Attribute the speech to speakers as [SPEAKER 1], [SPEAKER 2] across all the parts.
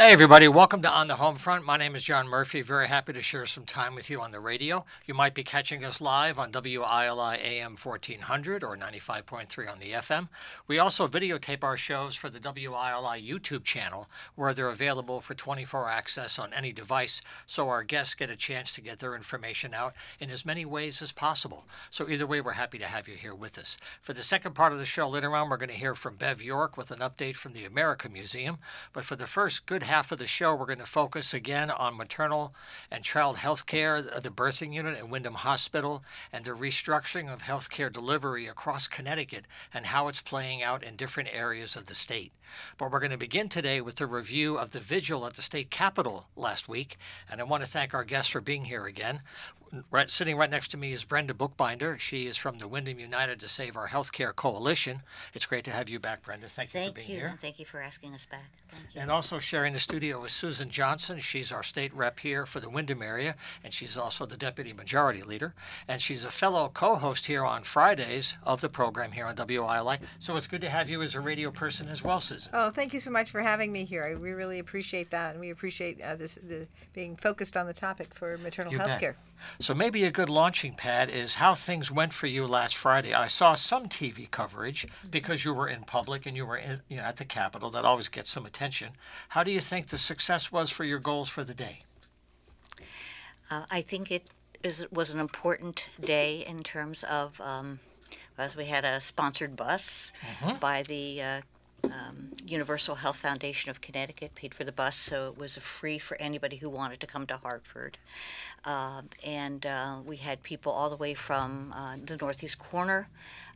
[SPEAKER 1] Hey, everybody, welcome to On the Home Front. My name is John Murphy. Very happy to share some time with you on the radio. You might be catching us live on WILI AM 1400 or 95.3 on the FM. We also videotape our shows for the WILI YouTube channel, where they're available for 24 hour access on any device, so our guests get a chance to get their information out in as many ways as possible. So, either way, we're happy to have you here with us. For the second part of the show later on, we're going to hear from Bev York with an update from the America Museum. But for the first good half of the show, we're going to focus again on maternal and child health care, uh, the birthing unit at Windham Hospital, and the restructuring of healthcare delivery across Connecticut and how it's playing out in different areas of the state. But we're going to begin today with a review of the vigil at the state capitol last week, and I want to thank our guests for being here again. Right, sitting right next to me is Brenda Bookbinder. She is from the Windham United to Save Our Healthcare Coalition. It's great to have you back, Brenda. Thank you
[SPEAKER 2] Thank
[SPEAKER 1] for being
[SPEAKER 2] you.
[SPEAKER 1] here.
[SPEAKER 2] Thank you for asking us back.
[SPEAKER 1] And also sharing the studio is Susan Johnson. She's our state rep here for the Windham area, and she's also the deputy majority leader. And she's a fellow co host here on Fridays of the program here on WILI. So it's good to have you as a radio person as well, Susan.
[SPEAKER 3] Oh, thank you so much for having me here. I, we really appreciate that, and we appreciate uh, this the, being focused on the topic for maternal health care.
[SPEAKER 1] So maybe a good launching pad is how things went for you last Friday. I saw some TV coverage because you were in public and you were in, you know, at the Capitol. That always gets some attention. How do you think the success was for your goals for the day?
[SPEAKER 2] Uh, I think it is, was an important day in terms of, um, as we had a sponsored bus by the uh, um, Universal Health Foundation of Connecticut, paid for the bus, so it was free for anybody who wanted to come to Hartford. Um and uh, we had people all the way from uh, the Northeast Corner.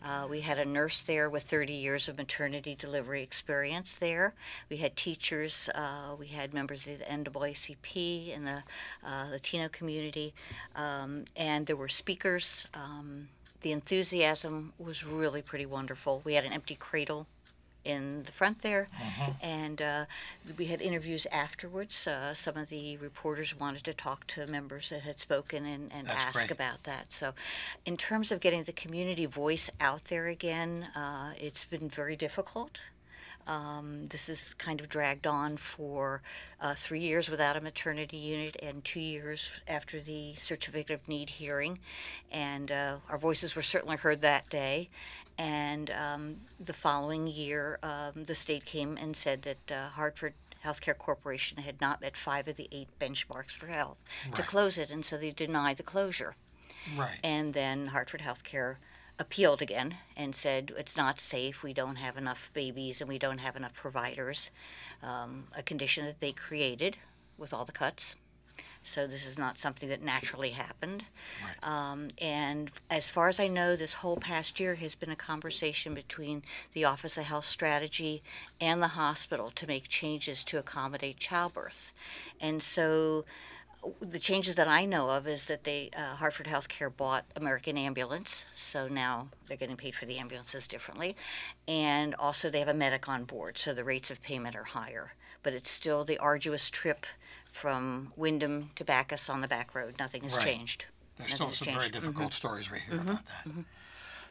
[SPEAKER 2] Uh, we had a nurse there with 30 years of maternity delivery experience there. We had teachers. Uh, we had members of the NAACP and the uh, Latino community. Um, and there were speakers. Um, the enthusiasm was really pretty wonderful. We had an empty cradle in the front there, and uh, we had interviews afterwards. Uh, some of the reporters wanted to talk to members that had spoken and, and
[SPEAKER 1] That's
[SPEAKER 2] ask
[SPEAKER 1] great.
[SPEAKER 2] about that. So, in terms of getting the community voice out there again, uh, it's been very difficult. Um, this is kind of dragged on for uh, three years without a maternity unit and two years after the certificate of need hearing. And uh, our voices were certainly heard that day. And um, the following year, um, the state came and said that uh, Hartford Healthcare Corporation had not met five of the eight benchmarks for health to close it, and so they denied the closure.
[SPEAKER 1] Right.
[SPEAKER 2] And then Hartford Healthcare appealed again and said it's not safe. We don't have enough babies and we don't have enough providers. Um, a condition that they created with all the cuts. So this is not something that naturally happened.
[SPEAKER 1] Right.
[SPEAKER 2] Um, and as far as I know, this whole past year has been a conversation between the Office of Health Strategy and the hospital to make changes to accommodate childbirth. And so the changes that I know of is that they uh, Hartford Healthcare bought American Ambulance, so now they're getting paid for the ambulances differently, and also they have a medic on board, so the rates of payment are higher. But it's still the arduous trip from Windham to Backus on the back road. Nothing has
[SPEAKER 1] Right.
[SPEAKER 2] changed.
[SPEAKER 1] There's
[SPEAKER 2] Nothing
[SPEAKER 1] still some very difficult mm-hmm. stories right here mm-hmm. about that. Mm-hmm.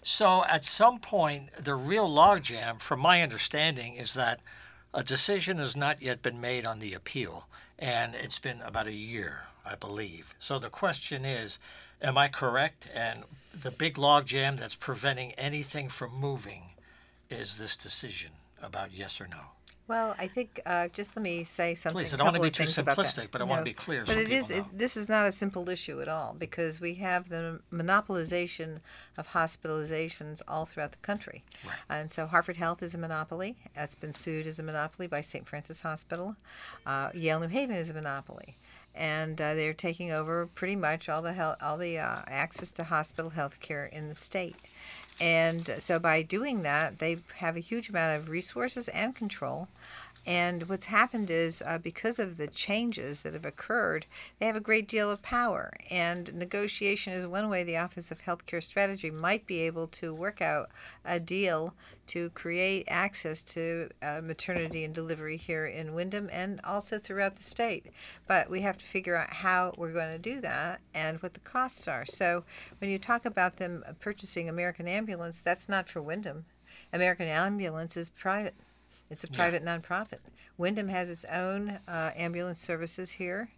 [SPEAKER 1] So, at some point, the real logjam, from my understanding, is that a decision has not yet been made on the appeal, and it's been about a year, I believe. So, the question is Am I correct? And the big logjam that's preventing anything from moving is this decision about yes or no.
[SPEAKER 3] Well, I think uh, just let me say something.
[SPEAKER 1] Please, I don't wanna be too
[SPEAKER 3] things about that.
[SPEAKER 1] simplistic, but I wanna be clear
[SPEAKER 3] But
[SPEAKER 1] so
[SPEAKER 3] it is. It, this is not a simple issue at all because we have the monopolization of hospitalizations all throughout the country,
[SPEAKER 1] Right.
[SPEAKER 3] and so Hartford Health is a monopoly. It's been sued as a monopoly by St. Francis Hospital. Uh, Yale New Haven is a monopoly. And uh, they're taking over pretty much all the hel- all the uh, access to hospital health care in the state. And so by doing that, they have a huge amount of resources and control. And what's happened is uh, because of the changes that have occurred, they have a great deal of power. And negotiation is one way the Office of Healthcare Strategy might be able to work out a deal to create access to uh, maternity and delivery here in Windham and also throughout the state. But we have to figure out how we're going to do that and what the costs are. So when you talk about them purchasing American Ambulance, that's not for Windham. American Ambulance is private. It's a private nonprofit. Windham has its own uh, ambulance services here,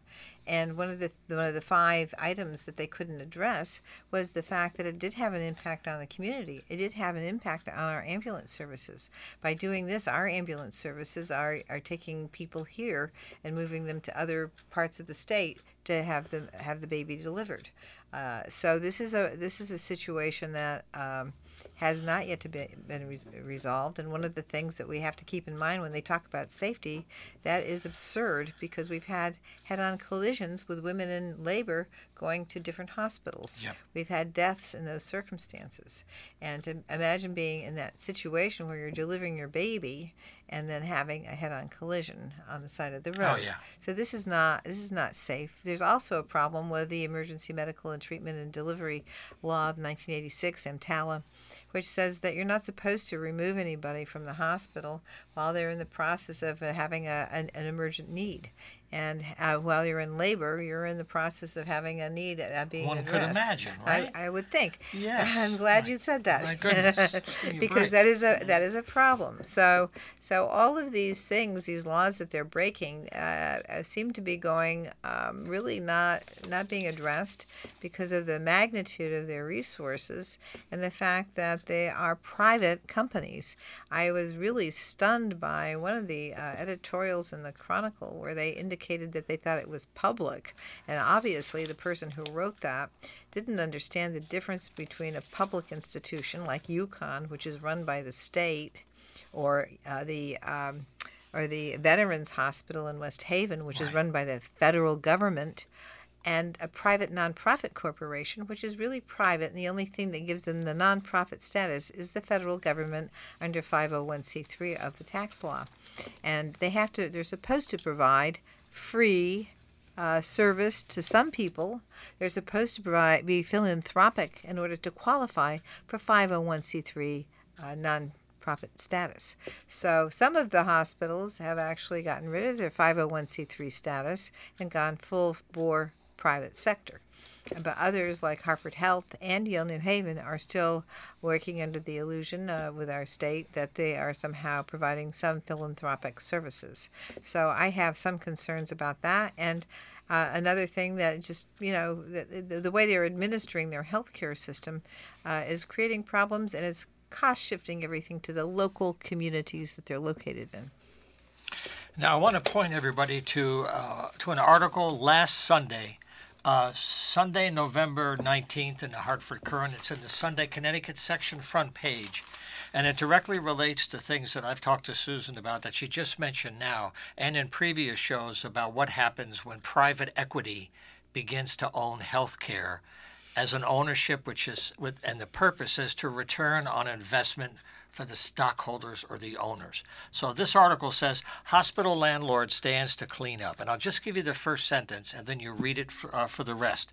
[SPEAKER 3] and one of the one of the five items that they couldn't address was the fact that it did have an impact on the community. It did have an impact on our ambulance services. By doing this, our ambulance services are, are taking people here and moving them to other parts of the state to have them have the baby delivered. Uh, so this is a this is a situation that um, has not yet to be, been res- resolved. And one of the things that we have to keep in mind when they talk about safety, that is absurd because we've had head-on collisions with women in labor going to different hospitals.
[SPEAKER 1] Yep.
[SPEAKER 3] We've had deaths in those circumstances. And to imagine being in that situation where you're delivering your baby and then having a head-on collision on the side of the oh, road.
[SPEAKER 1] Oh, yeah.
[SPEAKER 3] So this is not this is not safe. There's also a problem with the Emergency Medical and Treatment and Delivery Law of 1986, EMTALA, which says that you're not supposed to remove anybody from the hospital while they're in the process of uh, having a, an, an emergent need. And uh, while you're in labor, you're in the process of having a need uh, being
[SPEAKER 1] One
[SPEAKER 3] addressed.
[SPEAKER 1] could imagine, right?
[SPEAKER 3] I, I would think.
[SPEAKER 1] Yes.
[SPEAKER 3] I'm glad
[SPEAKER 1] My-
[SPEAKER 3] you said that.
[SPEAKER 1] my goodness.
[SPEAKER 3] Because
[SPEAKER 1] right.
[SPEAKER 3] that is a that is a problem. So so all of these things, these laws that they're breaking, uh, uh, seem to be going um, really not not being addressed because of the magnitude of their resources and the fact that they are private companies. I was really stunned by one of the uh, editorials in the Chronicle where they indicated that they thought it was public, and obviously the person who wrote that didn't understand the difference between a public institution like UConn, which is run by the state, or uh, the um, or the Veterans Hospital in West Haven, which is run by the federal government, and a private nonprofit corporation, which is really private, and the only thing that gives them the nonprofit status is the federal government under 501c3 of the tax law. And they have to, they're supposed to provide free uh, service to some people. They're supposed to provide, be philanthropic in order to qualify for 501c3 uh, non-profit status. So some of the hospitals have actually gotten rid of their 501c3 status and gone full bore private sector. But others, like Hartford Health and Yale New Haven, are still working under the illusion uh, with our state that they are somehow providing some philanthropic services. So I have some concerns about that. And uh, another thing that just, you know, the, the, the way they're administering their healthcare system uh, is creating problems and it's cost shifting everything to the local communities that they're located in.
[SPEAKER 1] Now, I want to point everybody to uh, to an article last Sunday, uh, Sunday, November 19th, in the Hartford Courant. It's in the Sunday Connecticut section front page. And it directly relates to things that I've talked to Susan about that she just mentioned now, and in previous shows about what happens when private equity begins to own healthcare as an ownership which is with and the purpose is to return on investment for the stockholders or the owners. So this article says hospital landlord stands to clean up, and I'll just give you the first sentence, and then you read it for, uh, for the rest.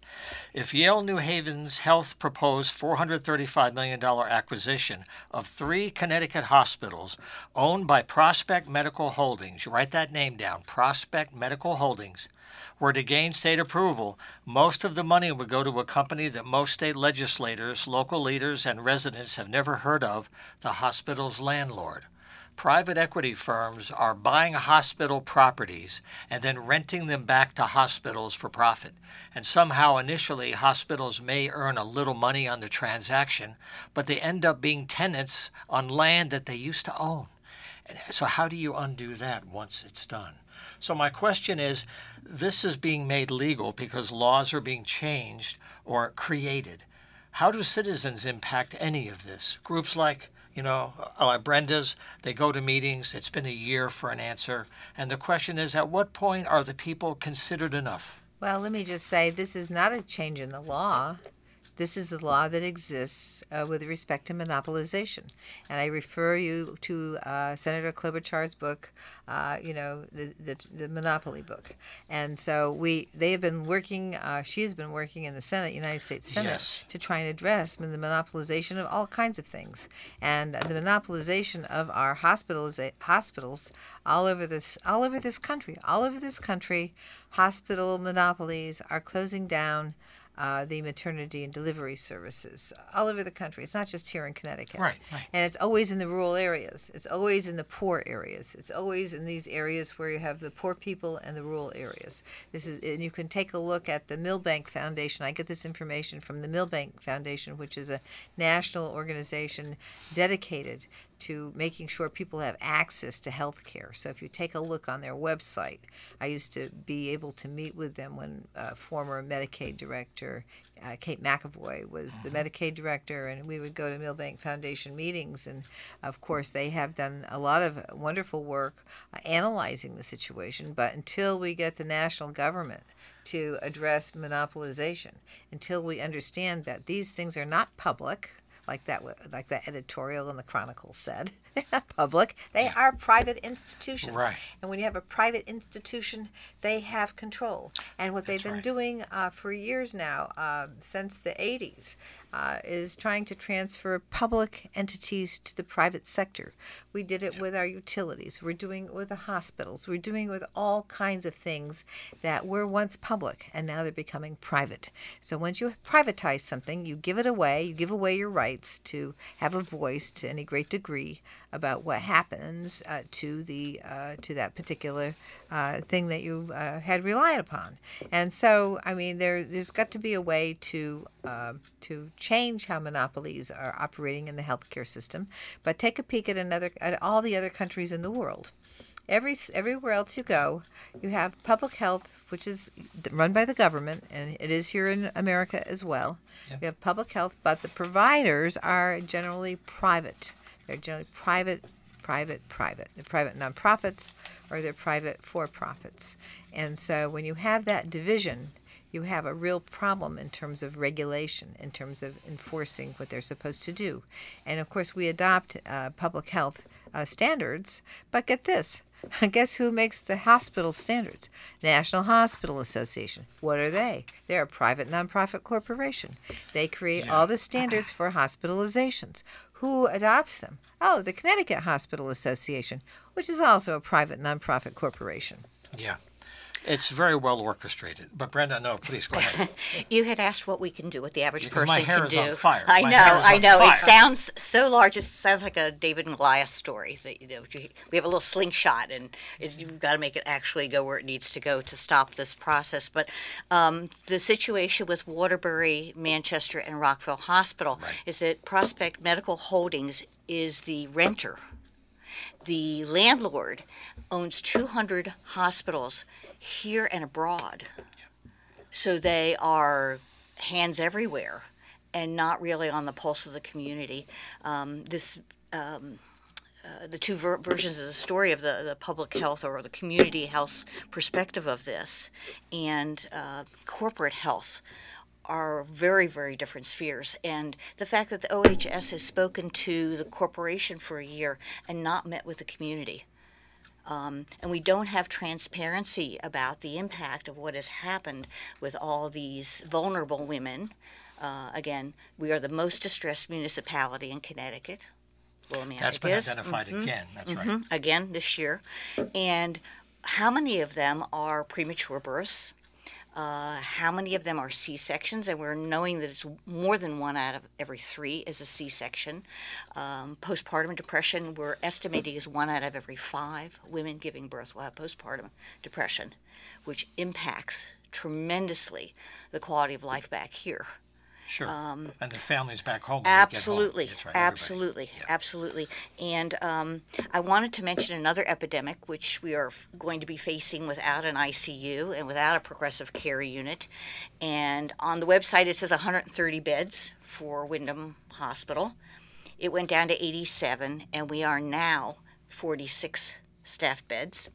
[SPEAKER 1] If Yale New Haven's Health proposed 435 million dollar acquisition of three Connecticut hospitals owned by Prospect Medical Holdings, write that name down, Prospect Medical Holdings were to gain state approval, most of the money would go to a company that most state legislators, local leaders, and residents have never heard of the hospital's landlord. Private equity firms are buying hospital properties and then renting them back to hospitals for profit. And somehow, initially, hospitals may earn a little money on the transaction, but they end up being tenants on land that they used to own. So, how do you undo that once it's done? So, my question is this is being made legal because laws are being changed or created. How do citizens impact any of this? Groups like, you know, uh, like Brenda's, they go to meetings, it's been a year for an answer. And the question is at what point are the people considered enough?
[SPEAKER 3] Well, let me just say this is not a change in the law. This is the law that exists uh, with respect to monopolization. And I refer you to uh, Senator Klobuchar's book, uh, you know, the, the, the Monopoly book. And so we they have been working, uh, she has been working in the Senate, United States Senate,
[SPEAKER 1] Yes.
[SPEAKER 3] to try and address the monopolization of all kinds of things. And the monopolization of our hospitals, hospitals all over this, all over this country, all over this country, hospital monopolies are closing down uh, the maternity and delivery services all over the country. It's not just here in Connecticut.
[SPEAKER 1] Right, right.
[SPEAKER 3] And it's always in the rural areas. It's always in the poor areas. It's always in these areas where you have the poor people and the rural areas. This is, and you can take a look at the Milbank Foundation. I get this information from the Milbank Foundation, which is a national organization dedicated to making sure people have access to health care. So if you take a look on their website, I used to be able to meet with them when uh, former Medicaid director uh, Kate McEvoy was the Medicaid director, and we would go to Milbank Foundation meetings. And of course, they have done a lot of wonderful work uh, analyzing the situation. But until we get the national government to address monopolization, until we understand that these things are not public, like that like that editorial in the Chronicle said. They're not public. They
[SPEAKER 1] Yeah.
[SPEAKER 3] are private institutions.
[SPEAKER 1] Right.
[SPEAKER 3] And when you have a private institution, they have control. And what they've been
[SPEAKER 1] right.
[SPEAKER 3] doing uh, for years now, um, since the 80s, uh, is trying to transfer public entities to the private sector. We did it with our utilities. We're doing it with the hospitals. We're doing it with all kinds of things that were once public and now they're becoming private. So once you privatize something, you give it away, you give away your rights to have a voice to any great degree about what happens uh, to the uh, to that particular uh, thing that you uh, had relied upon. And so, I mean, there there's got to be a way to um to change how monopolies are operating in the healthcare system. But take a peek at another at all the other countries in the world. Every everywhere else you go, you have public health, which is run by the government, and it is here in America as well.
[SPEAKER 1] Yep.
[SPEAKER 3] We have public health, but the providers are generally private. They're generally private, private, private. They're private nonprofits or they're private for profits. And so when you have that division, you have a real problem in terms of regulation, in terms of enforcing what they're supposed to do. And of course, we adopt uh, public health uh, standards, but get this. Guess who makes the hospital standards? National Hospital Association. What are they? They're a private nonprofit corporation. They create
[SPEAKER 1] Yeah.
[SPEAKER 3] all the standards for hospitalizations. Who adopts them? Oh, the Connecticut Hospital Association, which is also a private nonprofit corporation.
[SPEAKER 1] Yeah. It's very well orchestrated. But Brenda, no, please go ahead.
[SPEAKER 2] You had asked what we can do, what the average
[SPEAKER 1] Because
[SPEAKER 2] person
[SPEAKER 1] my hair
[SPEAKER 2] can
[SPEAKER 1] is
[SPEAKER 2] do.
[SPEAKER 1] on fire.
[SPEAKER 2] I
[SPEAKER 1] My
[SPEAKER 2] know, I know.
[SPEAKER 1] fire.
[SPEAKER 2] It sounds so large. It sounds like a David and Goliath story. That you know, we have a little slingshot, and you've got to make it actually go where it needs to go to stop this process. But um, the situation with Waterbury, Manchester, and Rockville Hospital is that Prospect Medical Holdings is the renter the landlord owns 200 hospitals here and abroad. So they are hands everywhere and not really on the pulse of the community. Um, this. Um, uh, the two ver- versions of the story of the, the public health or the community health perspective of this and uh, corporate health are very, very different spheres. And the fact that the OHS has spoken to the corporation for a year and not met with the community. Um, and we don't have transparency about the impact of what has happened with all these vulnerable women. Uh, again, we are the most distressed municipality in Connecticut. Willimantic
[SPEAKER 1] That's been
[SPEAKER 2] is.
[SPEAKER 1] identified again. That's right.
[SPEAKER 2] Mhm, again this year. And how many of them are premature births? Uh, how many of them are C sections? And we're knowing that it's more than one out of every three is a C section. Um, postpartum depression, we're estimating is one out of every five women giving birth will have postpartum depression, which impacts tremendously the quality of life back here.
[SPEAKER 1] Sure. and the families back home. when they get home.
[SPEAKER 2] Um, Absolutely,
[SPEAKER 1] That's right, everybody.
[SPEAKER 2] absolutely,
[SPEAKER 1] Yeah.
[SPEAKER 2] absolutely. And um, I wanted to mention another epidemic which we are f- going to be facing without an ICU and without a progressive care unit. And on the website it says 130 beds for Windham Hospital. It went down to 87, and we are now 46 staff beds.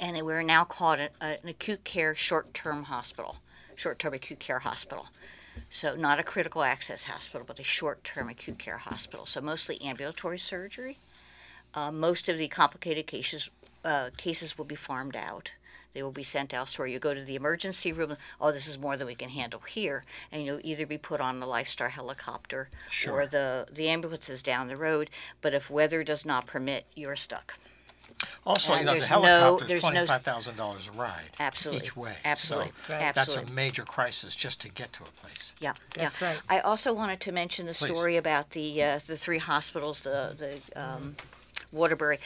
[SPEAKER 2] And we're now called a, an acute care short-term hospital, short-term acute care hospital. So, not a critical access hospital, but a short term acute care hospital. So, mostly ambulatory surgery. Uh, most of the complicated cases, uh, cases will be farmed out. They will be sent elsewhere. You go to the emergency room, oh, this is more than we can handle here. And you'll either be put on the Lifestar helicopter
[SPEAKER 1] Sure.
[SPEAKER 2] or the, the ambulances down the road. But if weather does not permit, you're stuck.
[SPEAKER 1] Also, you
[SPEAKER 2] And
[SPEAKER 1] know, the
[SPEAKER 2] there's no-
[SPEAKER 1] helicopter is
[SPEAKER 2] there's no-
[SPEAKER 1] twenty-five thousand dollars a ride.
[SPEAKER 2] Absolutely.
[SPEAKER 1] Each way.
[SPEAKER 2] Absolutely.
[SPEAKER 1] So
[SPEAKER 3] That's right.
[SPEAKER 1] That's a
[SPEAKER 2] Absolutely.
[SPEAKER 1] major crisis just to get to a place.
[SPEAKER 2] Yeah,
[SPEAKER 3] That's
[SPEAKER 2] yeah.
[SPEAKER 3] right.
[SPEAKER 2] I also wanted to mention the
[SPEAKER 1] Please.
[SPEAKER 2] story about the uh, the three hospitals, the the um, Waterbury,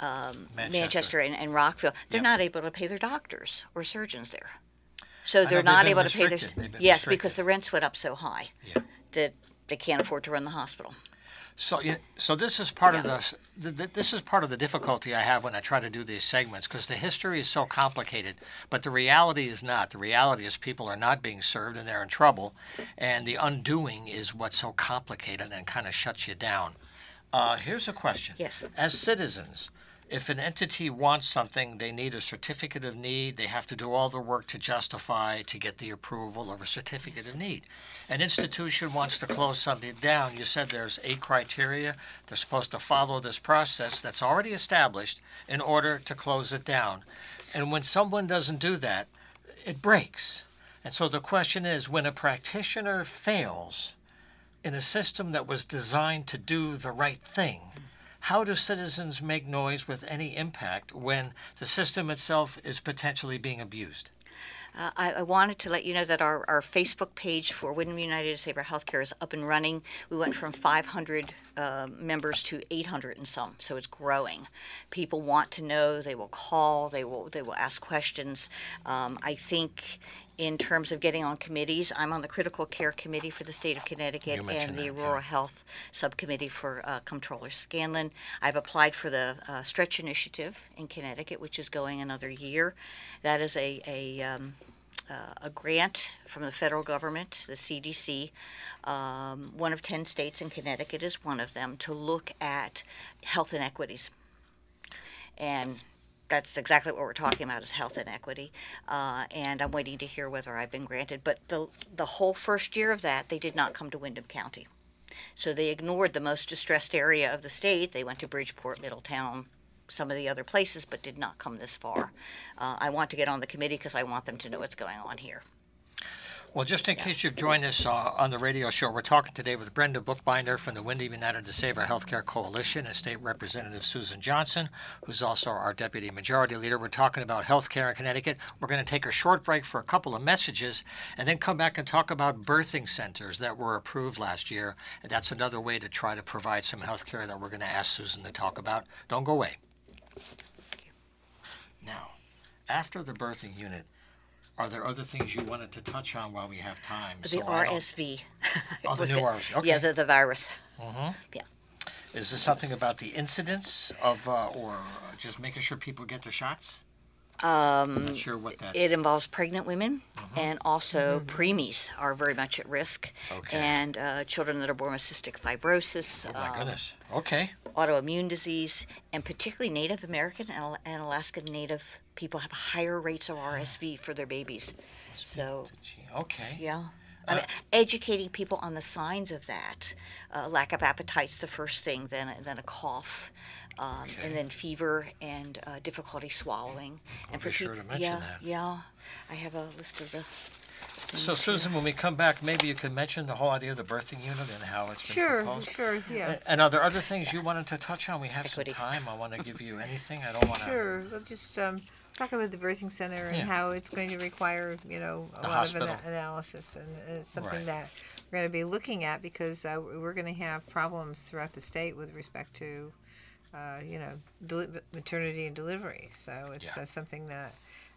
[SPEAKER 2] um,
[SPEAKER 1] Manchester.
[SPEAKER 2] Manchester, and, and Rockville. They're
[SPEAKER 1] Yep.
[SPEAKER 2] not able to pay their doctors or surgeons there, so
[SPEAKER 1] know
[SPEAKER 2] they're
[SPEAKER 1] they've
[SPEAKER 2] not
[SPEAKER 1] been
[SPEAKER 2] able to pay their.
[SPEAKER 1] restricted. They've been
[SPEAKER 2] Yes, because
[SPEAKER 1] restricted.
[SPEAKER 2] the rents went up so high
[SPEAKER 1] Yeah.
[SPEAKER 2] that they can't afford to run the hospital.
[SPEAKER 1] So, you so this is part of the, th- th- this is part of the difficulty I have when I try to do these segments because the history is so complicated, but the reality is not. The reality is people are not being served and they're in trouble, and the undoing is what's so complicated and kind of shuts you down. Uh, here's a question.
[SPEAKER 2] Yes.
[SPEAKER 1] As citizens, if an entity wants something, they need a certificate of need. They have to do all the work to justify to get the approval of a certificate of need. An institution wants to close something down. You said there's eight criteria. They're supposed to follow this process that's already established in order to close it down. And when someone doesn't do that, it breaks. And so the question is when a practitioner fails in a system that was designed to do the right thing, how do citizens make noise with any impact when the system itself is potentially being abused?
[SPEAKER 2] Uh, I, I wanted to let you know that our, our Facebook page for Windham United to Save Our Healthcare is up and running. We went from 500 uh, members to 800 and some, so it's growing. People want to know. They will call. They will they will ask questions. Um, I think. In terms of getting on committees, I'm on the critical care committee for the state of Connecticut
[SPEAKER 1] You mentioned
[SPEAKER 2] and the
[SPEAKER 1] that, yeah.
[SPEAKER 2] Aurora Health Subcommittee for uh, Comptroller Scanlon. I've applied for the uh, Stretch Initiative in Connecticut, which is going another year. That is a, a um, uh, a grant from the federal government, the CDC. Um, one of 10 states, and Connecticut is one of them, to look at health inequities. And that's exactly what we're talking about is health inequity. Uh, and I'm waiting to hear whether I've been granted. But the, the whole first year of that, they did not come to Windham County. So they ignored the most distressed area of the state. They went to Bridgeport, Middletown, some of the other places, but did not come this far. Uh, I want to get on the committee because I want them to know what's going on here.
[SPEAKER 1] Well, just in case you've joined us uh, on the radio show, we're talking today with Brenda Bookbinder from the Windham United to Save Our Healthcare Coalition and State Representative Susan Johnson, who's also our Deputy Majority Leader. We're talking about healthcare in Connecticut. We're going to take a short break for a couple of messages and then come back and talk about birthing centers that were approved last year. And that's another way to try to provide some healthcare that we're going to ask Susan to talk about. Don't go away. Now, after the birthing unit, are there other things you wanted to touch on while we have time?
[SPEAKER 2] The
[SPEAKER 1] So
[SPEAKER 2] RSV.
[SPEAKER 1] Oh, the new
[SPEAKER 2] go-
[SPEAKER 1] RSV.
[SPEAKER 2] Yeah, the, the virus. Mm-hmm. Yeah.
[SPEAKER 1] Is this something about the incidence of, uh, or just making sure people get their shots? Um, Not sure what that.
[SPEAKER 2] It involves pregnant women and also preemies are very much at risk.
[SPEAKER 1] Mm-hmm. Okay.
[SPEAKER 2] And uh, children that are born with cystic fibrosis,
[SPEAKER 1] oh my
[SPEAKER 2] um,
[SPEAKER 1] goodness. Okay.
[SPEAKER 2] autoimmune disease, and particularly Native American and, Al- and Alaskan Native people have higher rates of RSV for their babies. So,
[SPEAKER 1] Okay.
[SPEAKER 2] yeah. I mean, educating people on the signs of that. Uh, lack of appetite's the first thing, then, then a cough, um,
[SPEAKER 1] Okay.
[SPEAKER 2] and then fever and uh, difficulty swallowing. and
[SPEAKER 1] be sure to mention
[SPEAKER 2] yeah,
[SPEAKER 1] that.
[SPEAKER 2] Yeah, I have a list of the.
[SPEAKER 1] So, Susan, when we come back, maybe you could mention the whole idea of the birthing unit and how it's been
[SPEAKER 3] Sure,
[SPEAKER 1] proposed.
[SPEAKER 3] sure, yeah.
[SPEAKER 1] A- And are there other things you wanted to touch on? We have
[SPEAKER 2] Equity.
[SPEAKER 1] some time. I want to give you anything. I don't want to.
[SPEAKER 3] Sure. We'll just um, talk about the birthing center and
[SPEAKER 1] Yeah.
[SPEAKER 3] how it's going to require, you know, a
[SPEAKER 1] The
[SPEAKER 3] lot of
[SPEAKER 1] hospital.
[SPEAKER 3] analysis, and it's something
[SPEAKER 1] Right.
[SPEAKER 3] that we're going to be looking at because uh, we're going to have problems throughout the state with respect to, uh, you know, deli- maternity and delivery. So it's
[SPEAKER 1] Yeah.
[SPEAKER 3] uh, something that.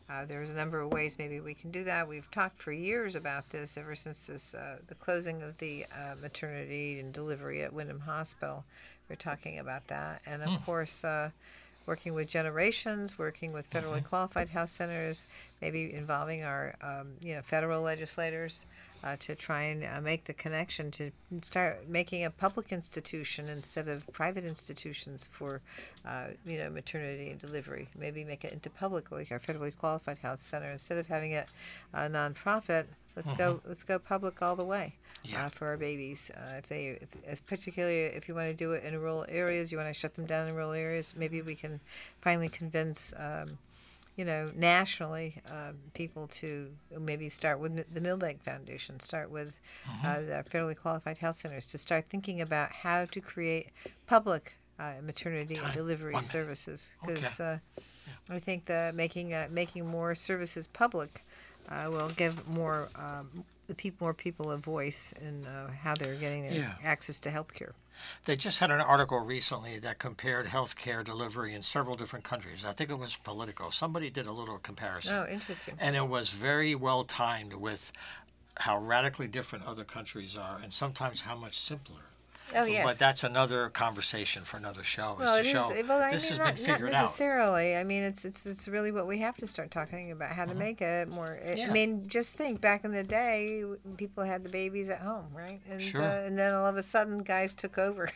[SPEAKER 3] Uh, there's a number of ways maybe we can do that. We've talked for years about this ever since this uh, the closing of the uh, maternity and delivery at Windham Hospital. We're talking about that, and of course, uh, working with generations, working with federally qualified health centers, maybe involving our um, you know federal legislators uh, to try and uh, make the connection to start making a public institution instead of private institutions for uh, you know maternity and delivery. Maybe make it into public, like our federally qualified health center, instead of having it a nonprofit. Let's go. Let's go public all the way
[SPEAKER 1] Yeah.
[SPEAKER 3] uh, for our babies. Uh, if they, if, as particularly if you want to do it in rural areas, you want to shut them down in rural areas. Maybe we can finally convince, um, you know, nationally, um, people to maybe start with the Milbank Foundation, start with uh, the federally qualified health centers, to start thinking about how to create public uh, maternity
[SPEAKER 1] Time.
[SPEAKER 3] and delivery
[SPEAKER 1] One
[SPEAKER 3] services
[SPEAKER 1] Okay.
[SPEAKER 3] because uh, I think the making uh, making more services public uh, will give more um, the people more people a voice in uh, how they're getting their
[SPEAKER 1] Yeah.
[SPEAKER 3] access to health care.
[SPEAKER 1] They just had an article recently that compared healthcare delivery in several different countries. I think it was Politico. Somebody did a little comparison.
[SPEAKER 3] Oh, interesting.
[SPEAKER 1] And it was very well timed with how radically different other countries are and sometimes how much simpler.
[SPEAKER 3] Oh, yes.
[SPEAKER 1] But that's another conversation for another show. is
[SPEAKER 3] Well,
[SPEAKER 1] to
[SPEAKER 3] it is.
[SPEAKER 1] show
[SPEAKER 3] Well, I
[SPEAKER 1] this
[SPEAKER 3] mean, not,
[SPEAKER 1] been
[SPEAKER 3] not
[SPEAKER 1] figured out.
[SPEAKER 3] necessarily. I mean, it's it's it's really what we have to start talking about how to make it more. I-
[SPEAKER 1] Yeah.
[SPEAKER 3] I mean, just think back in the day, people had the babies at home, right? And
[SPEAKER 1] Sure.
[SPEAKER 3] uh, and then all of a sudden, guys took over.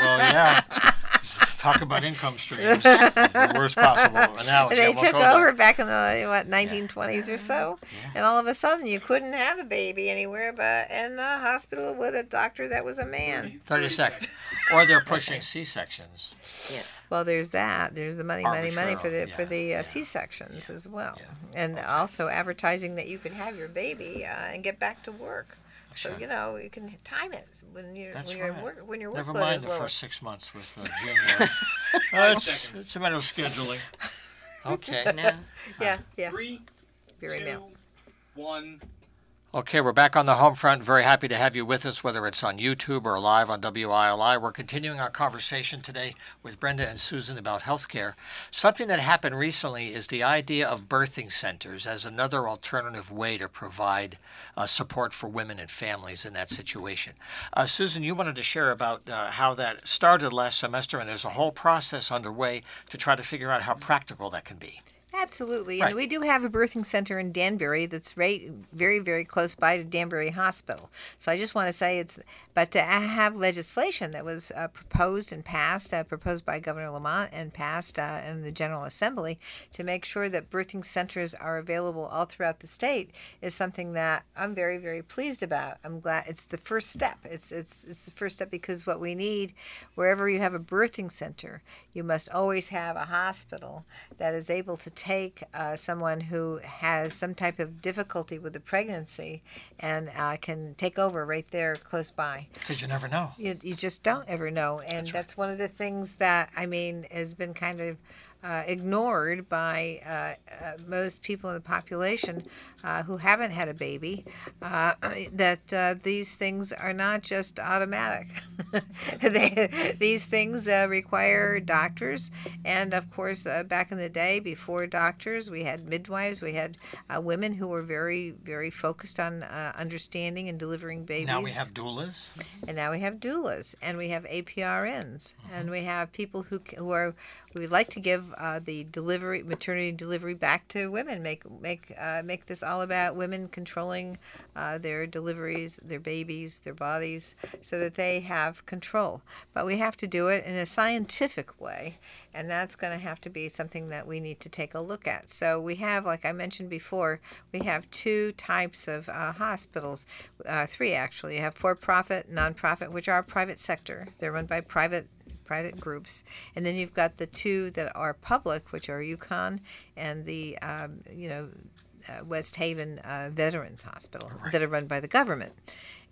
[SPEAKER 1] Well, yeah. Talk about income streams. the worst possible analogy.
[SPEAKER 3] they took over back in the what 1920s or so, and all of a sudden, you couldn't have a baby anywhere but in the hospital with a doctor that was a man.
[SPEAKER 1] 30 seconds. Or they're pushing C sections. Yeah.
[SPEAKER 3] Well, there's that. There's the money, money, money for the
[SPEAKER 1] Arbitrary,
[SPEAKER 3] for the uh,
[SPEAKER 1] yeah,
[SPEAKER 3] C sections as well,
[SPEAKER 1] yeah.
[SPEAKER 3] and also advertising that you could have your baby uh, and get back to work. So
[SPEAKER 1] Sure.
[SPEAKER 3] you know you can time it when you're
[SPEAKER 1] That's
[SPEAKER 3] when your
[SPEAKER 1] right.
[SPEAKER 3] work when your
[SPEAKER 1] Never
[SPEAKER 3] workload
[SPEAKER 1] mind
[SPEAKER 3] is
[SPEAKER 1] the
[SPEAKER 3] lower.
[SPEAKER 1] first six months with uh, Junior. uh, it's, it's a matter of scheduling. Okay.
[SPEAKER 2] No.
[SPEAKER 3] Yeah, yeah,
[SPEAKER 4] Three,
[SPEAKER 3] very
[SPEAKER 4] two,
[SPEAKER 3] male.
[SPEAKER 4] one.
[SPEAKER 1] Okay, we're back on the home front. Very happy to have you with us, whether it's on YouTube or live on WILI. We're continuing our conversation today with Brenda and Susan about healthcare. Something that happened recently is the idea of birthing centers as another alternative way to provide uh, support for women and families in that situation. Uh, Susan, you wanted to share about uh, how that started last semester, and there's a whole process underway to try to figure out how practical that can be.
[SPEAKER 3] Absolutely,
[SPEAKER 1] Right.
[SPEAKER 3] and we do have a birthing center in Danbury that's right, very, very close by to Danbury Hospital. So I just want to say it's, but to have legislation that was uh, proposed and passed, uh, proposed by Governor Lamont and passed uh, in the General Assembly, to make sure that birthing centers are available all throughout the state is something that I'm very, very pleased about. I'm glad it's the first step. It's it's it's the first step because what we need, wherever you have a birthing center, you must always have a hospital that is able to take uh, someone who has some type of difficulty with the pregnancy and uh, can take over right there close by.
[SPEAKER 1] Because you never know.
[SPEAKER 3] You, you just don't ever know. And that's, one of the things that, I mean, has been kind of uh, ignored by uh, uh, most people in the population uh, who haven't had a baby, uh, that uh, these things are not just automatic. they, these things uh, require doctors. And of course, uh, back in the day, before doctors, we had midwives, we had uh, women who were very, very focused on uh, understanding and delivering babies
[SPEAKER 1] Now we have doulas.
[SPEAKER 3] and now we have doulas and we have APRNs and we have people who who are we like to give uh, the delivery maternity delivery back to women make make uh, make this all about women controlling uh, their deliveries their babies their bodies so that they have control. But we have to do it in a scientific way and that's going to have to be something that we need to take a look at. So we have like i mentioned before we have two types of uh, hospitals uh, three actually. You have for-profit nonprofit which are private sector. They're run by private private groups. And then you've got the two that are public which are UConn and the um, you know uh, west haven uh, veterans hospital that are run by the government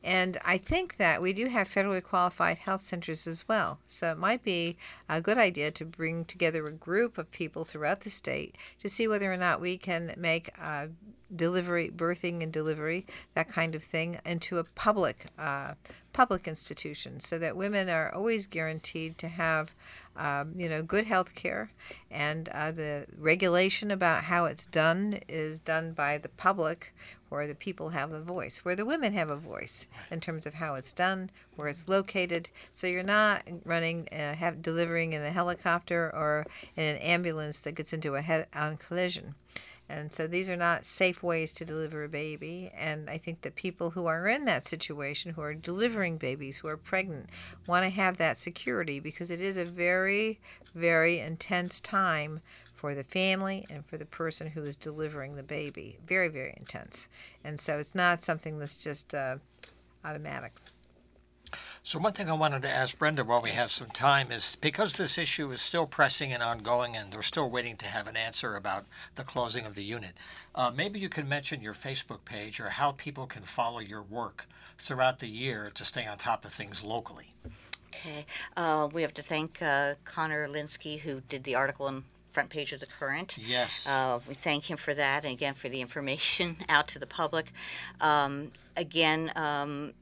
[SPEAKER 3] and I think that we do have federally qualified health centers as well. So it might be a good idea to bring together a group of people throughout the state to see whether or not we can make uh, delivery, birthing and delivery, that kind of thing, into a public uh, public institution, so that women are always guaranteed to have. Um, you know, good health care, and uh, the regulation about how it's done is done by the public, where the people have a voice, where the women have a voice in terms of how it's done, where it's located. So you're not running, uh, have, delivering in a helicopter or in an ambulance that gets into a head-on collision. And so these are not safe ways to deliver a baby. And I think that people who are in that situation, who are delivering babies, who are pregnant, want to have that security because it is a very, very intense time for the family and for the person who is delivering the baby. Very, very intense. And so it's not something that's just uh, automatic.
[SPEAKER 1] So one thing I wanted to ask Brenda while we have some time is because this issue is still pressing and ongoing, and they're still waiting to have an answer about the closing of the unit. Uh, maybe you can mention your Facebook page or how people can follow your work throughout the year to stay on top of things locally.
[SPEAKER 2] Okay. Uh, we have to thank uh, Connor Linsky, who did the article on front page of the Courant.
[SPEAKER 1] Yes.
[SPEAKER 2] Uh, we thank him for that, and again for the information out to the public. Um, again, um,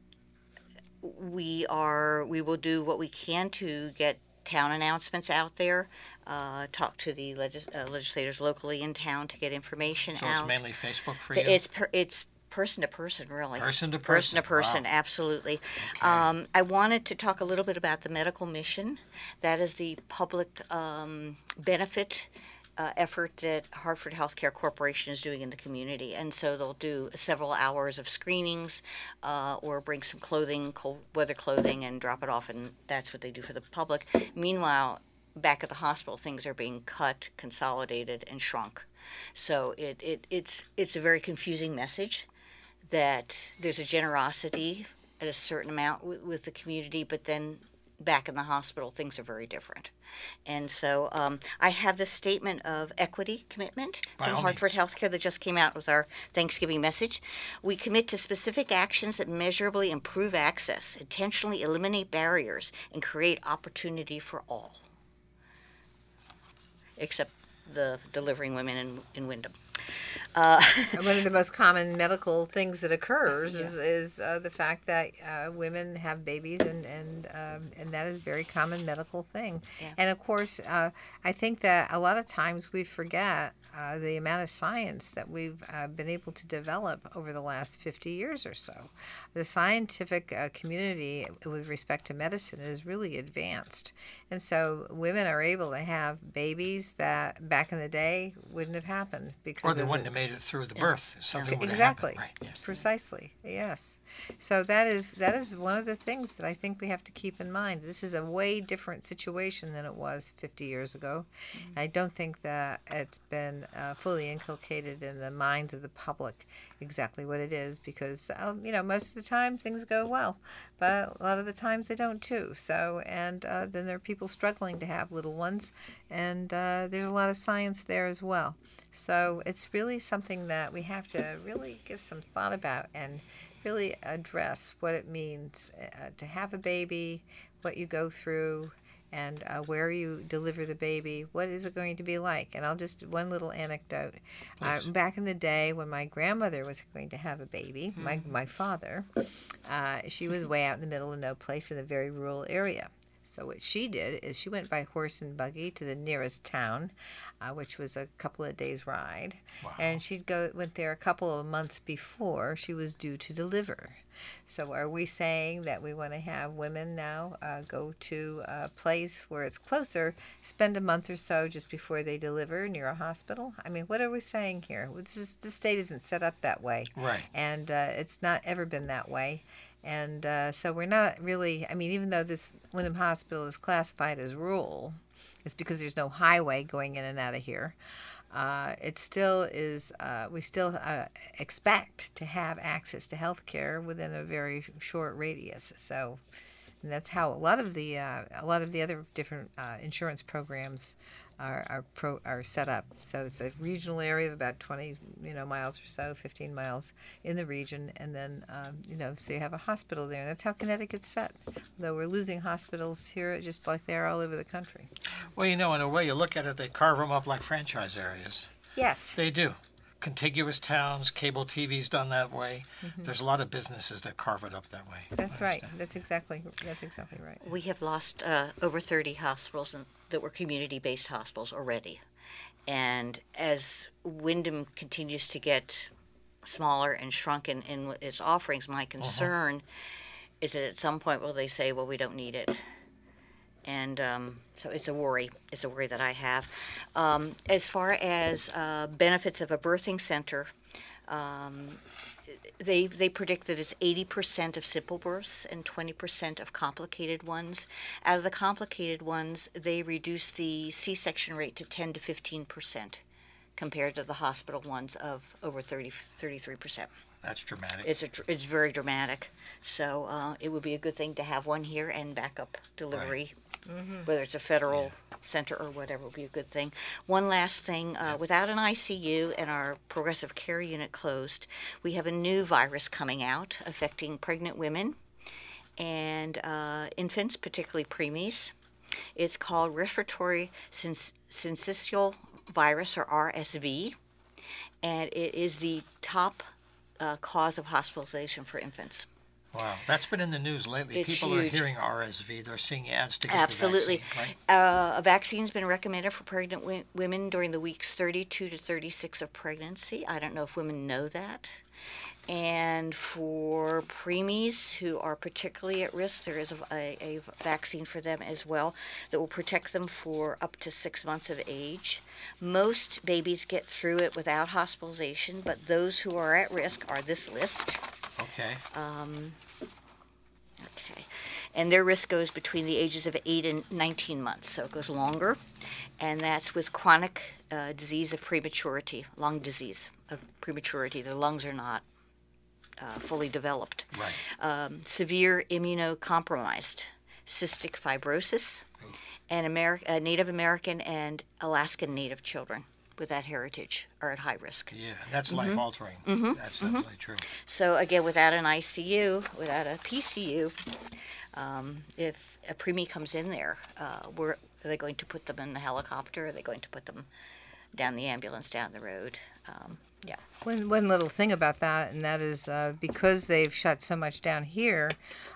[SPEAKER 2] we are we will do what we can to get town announcements out there. Uh, talk to the legis- uh, legislators locally in town to get information
[SPEAKER 1] so
[SPEAKER 2] out.
[SPEAKER 1] it's mainly Facebook for you?
[SPEAKER 2] It's per, it's person to person, really.
[SPEAKER 1] Person to
[SPEAKER 2] Person to
[SPEAKER 1] person,
[SPEAKER 2] person,
[SPEAKER 1] wow.
[SPEAKER 2] absolutely.
[SPEAKER 1] Okay.
[SPEAKER 2] Um, I wanted to talk a little bit about the medical mission. That is the public um, benefit. Uh, effort that Hartford Healthcare Corporation is doing in the community, and so they'll do several hours of screenings, uh, or bring some clothing, cold weather clothing, and drop it off, and that's what they do for the public. Meanwhile, back at the hospital, things are being cut, consolidated, and shrunk. So it, it it's it's a very confusing message that there's a generosity at a certain amount w- with the community, but then back in the hospital, things are very different. And so um, I have this statement of equity commitment
[SPEAKER 1] By
[SPEAKER 2] from Hartford Healthcare that just came out with our Thanksgiving message. We commit to specific actions that measurably improve access, intentionally eliminate barriers, and create opportunity for all. Except the delivering women in, in Windham. Uh,
[SPEAKER 3] one of the most common medical things that occurs is, is uh, the fact that uh, women have babies, and and um, and that is a very common medical thing.
[SPEAKER 2] Yeah.
[SPEAKER 3] And of course, uh, I think that a lot of times we forget uh, the amount of science that we've uh, been able to develop over the last 50 years or so. The scientific uh, community with respect to medicine is really advanced. And so women are able to have babies that back in the day wouldn't have happened because
[SPEAKER 1] or they
[SPEAKER 3] of
[SPEAKER 1] wouldn't
[SPEAKER 3] the,
[SPEAKER 1] have made it through the birth. Something would
[SPEAKER 3] exactly
[SPEAKER 1] happened. Right. Yes.
[SPEAKER 3] precisely yes so that is that is one of the things that i think we have to keep in mind this is a way different situation than it was 50 years ago i don't think that it's been uh, fully inculcated in the minds of the public exactly what it is because um, you know most of the time things go well but a lot of the times they don't too. So and uh, then there are people struggling to have little ones and uh, there's a lot of science there as well. So it's really something that we have to really give some thought about and really address what it means uh, to have a baby, what you go through, and uh, where you deliver the baby. What is it going to be like? And I'll just one little anecdote. Uh, back in the day when my grandmother was going to have a baby, my my father, uh, she was way out in the middle of no place in a very rural area. So what she did is she went by horse and buggy to the nearest town, uh, which was a couple of days' ride,
[SPEAKER 1] Wow.
[SPEAKER 3] and she'd go went there a couple of months before she was due to deliver. So are we saying that we want to have women now uh, go to a place where it's closer, spend a month or so just before they deliver near a hospital? I mean, what are we saying here? Well, This is, the state isn't set up that way
[SPEAKER 1] Right.
[SPEAKER 3] and uh, it's not ever been that way. And uh, so we're not really. I mean, even though this Windham Hospital is classified as rural, it's because there's no highway going in and out of here. Uh, it still is. Uh, we still uh, expect to have access to health care within a very short radius. So. That's how a lot of the uh, a lot of the other different uh, insurance programs are are, pro, are set up. So it's a regional area of about 20 you know miles or so, 15 miles in the region, and then um, you know so you have a hospital there. And that's how Connecticut's set. Though we're losing hospitals here, just like they are all over the country.
[SPEAKER 1] Well, you know, in a way, you look at it, they carve them up like franchise areas.
[SPEAKER 3] Yes.
[SPEAKER 1] They do. Contiguous towns, cable TV's done that way. There's a lot of businesses that carve it up that way.
[SPEAKER 3] Mm-hmm. That's right. That's exactly that's exactly right.
[SPEAKER 2] We have lost uh, over 30 hospitals in, that were community based hospitals already. And as Windham continues to get smaller and shrunken in its offerings, my concern is that at some point will they say, well, we don't need it. And um, so it's a worry. It's a worry that I have. Um, as far as uh, benefits of a birthing center, um, they they predict that it's 80% of simple births and 20% of complicated ones. Out of the complicated ones, they reduce the C-section rate to 10 to 15% compared to the hospital ones of over 30 33%.
[SPEAKER 1] That's dramatic.
[SPEAKER 2] It's a, it's very dramatic. So uh, it would be a good thing to have one here and backup delivery, whether it's a federal center or whatever, would be a good thing. One last thing: uh, without an ICU and our progressive care unit closed, we have a new virus coming out affecting pregnant women. and uh, infants, particularly preemies. It's called respiratory syncytial virus or RSV, and it is the top uh, cause of hospitalization for infants.
[SPEAKER 1] Wow, that's been in the news lately.
[SPEAKER 2] It's
[SPEAKER 1] People
[SPEAKER 2] huge.
[SPEAKER 1] are hearing RSV. They're seeing ads to get
[SPEAKER 2] Absolutely.
[SPEAKER 1] the vaccine. Right?
[SPEAKER 2] Uh, a vaccine's been recommended for pregnant wi- women during the weeks 32 to 36 of pregnancy. I don't know if women know that. And for preemies who are particularly at risk, there is a, a, vaccine for them as well that will protect them for up to six months of age. Most babies get through it without hospitalization, but those who are at risk are this list.
[SPEAKER 1] Okay.
[SPEAKER 2] Okay. And their risk goes between the ages of 8 and 19 months, so it goes longer. And that's with chronic uh, disease of prematurity, lung disease of prematurity. The lungs are not uh, fully developed.
[SPEAKER 1] Right.
[SPEAKER 2] Um, severe immunocompromised, cystic fibrosis, and Ameri- uh, Native American and Alaskan Native children with that heritage are at high risk.
[SPEAKER 1] Yeah, that's
[SPEAKER 2] Mm-hmm.
[SPEAKER 1] life altering. That's absolutely true.
[SPEAKER 2] So again, without an ICU, without a PCU, um, if a preemie comes in there, uh, are they going to put them in the helicopter? Are they going to put them down the ambulance down the road? Um, yeah.
[SPEAKER 3] One, one little thing about that, and that is uh, because they've shut so much down here,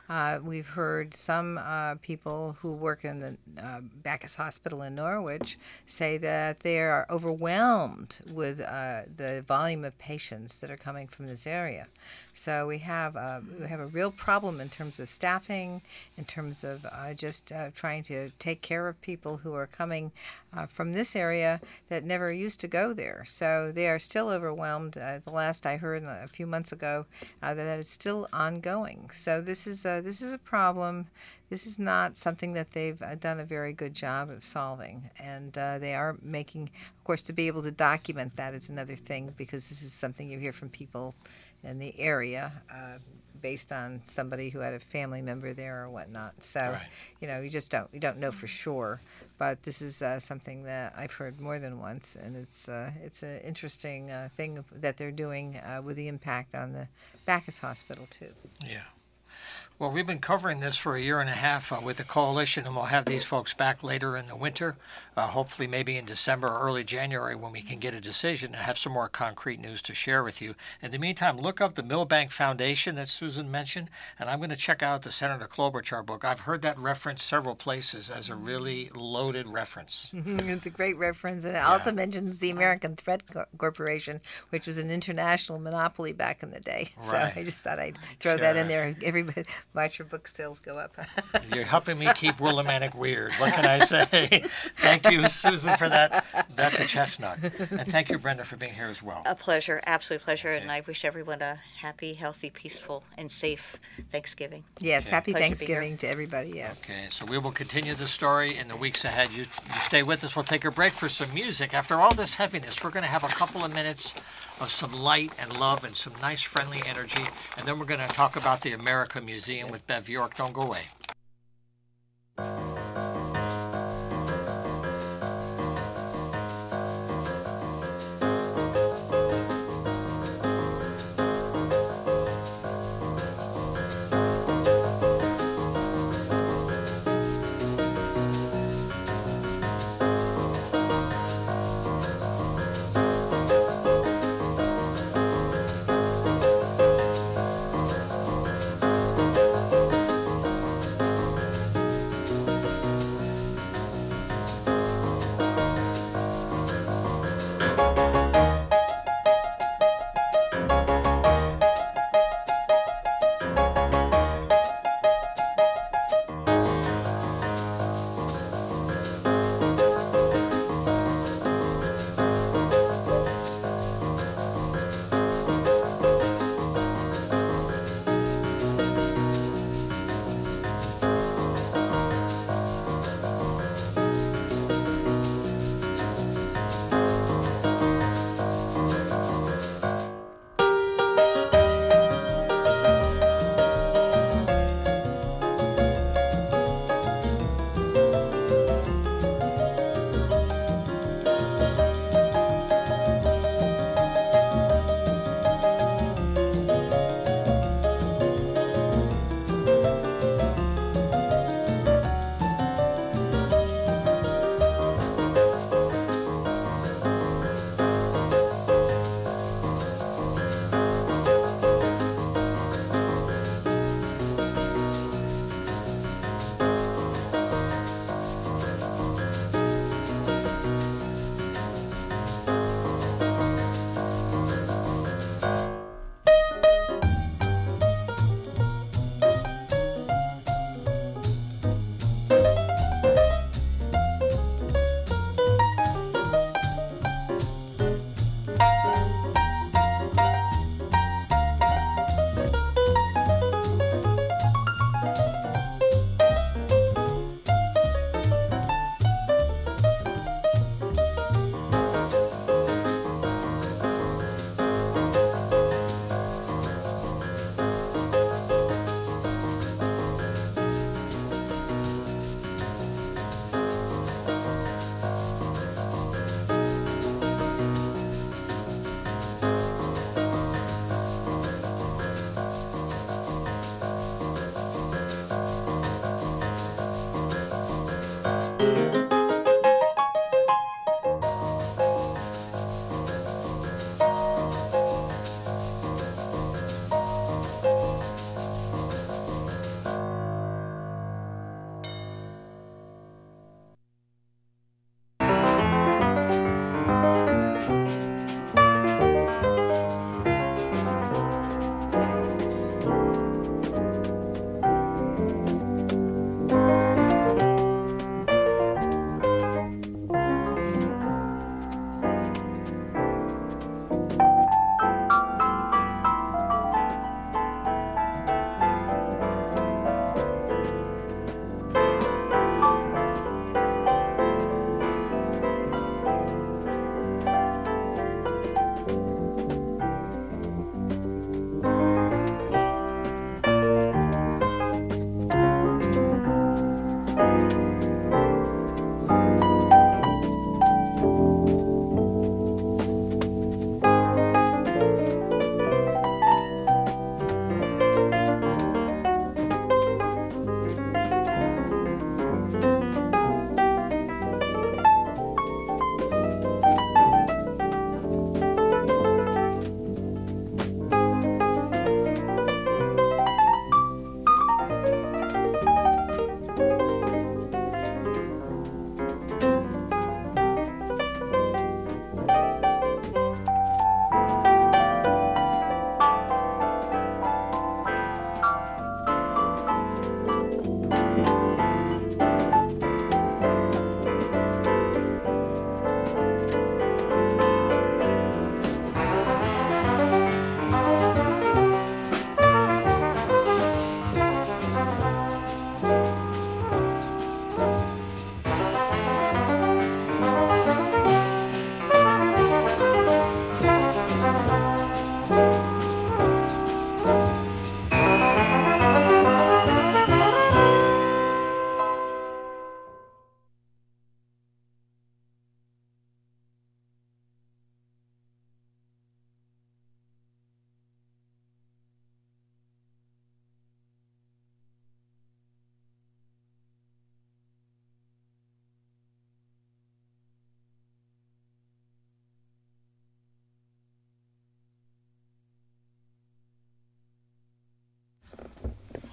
[SPEAKER 3] uh, we've heard some uh, people who work in the uh, Backus Hospital in Norwich say that they are overwhelmed with uh, the volume of patients that are coming from this area. So we have uh, we have a real problem in terms of staffing, in terms of just trying to take care of people who are coming uh, from this area that never used to go there. So they are still overwhelmed. Uh, the last I heard a few months ago uh, that is still ongoing. So this is a, this is a problem. This is not something that they've uh, done a very good job of solving, and uh, they are making, of course, to be able to document that is another thing because this is something you hear from people in the area. Uh, based on somebody who had a family member there or whatnot. So,
[SPEAKER 1] Right.
[SPEAKER 3] you know, you just don't you don't know for sure. But this is uh, something that I've heard more than once, and it's uh, it's an interesting uh, thing that they're doing uh, with the impact on the Backus Hospital too.
[SPEAKER 1] Yeah. Well, we've been covering this for a year and a half uh, with the coalition, and we'll have these folks back later in the winter, uh, hopefully maybe in December or early January when we can get a decision and have some more concrete news to share with you. In the meantime, look up the Milbank Foundation that Susan mentioned, and I'm going to check out the Senator Klobuchar book. I've heard that referenced several places as a really loaded reference.
[SPEAKER 3] it's a great reference, and it also mentions the American Thread Co- Corporation, which was an international monopoly back in the day. So I just thought I'd throw that in there. Everybody, watch your book sales go up.
[SPEAKER 1] You're helping me keep Willimantic weird. What can I say? thank you, Susan, for that. That's a chestnut. And thank you, Brenda, for being here as well.
[SPEAKER 2] A pleasure, absolute pleasure, and I wish everyone a happy, healthy, peaceful, and safe Thanksgiving.
[SPEAKER 3] yes, happy
[SPEAKER 2] Pleasure to.
[SPEAKER 3] Thanksgiving to everybody. Yes.
[SPEAKER 1] Okay, so we will continue the story in the weeks ahead. You, you stay with us. We'll take a break for some music. After all this heaviness, we're going to have a couple of minutes of some light and love and some nice, friendly energy. And then we're going to talk about the America Museum with Bev York. Don't go away.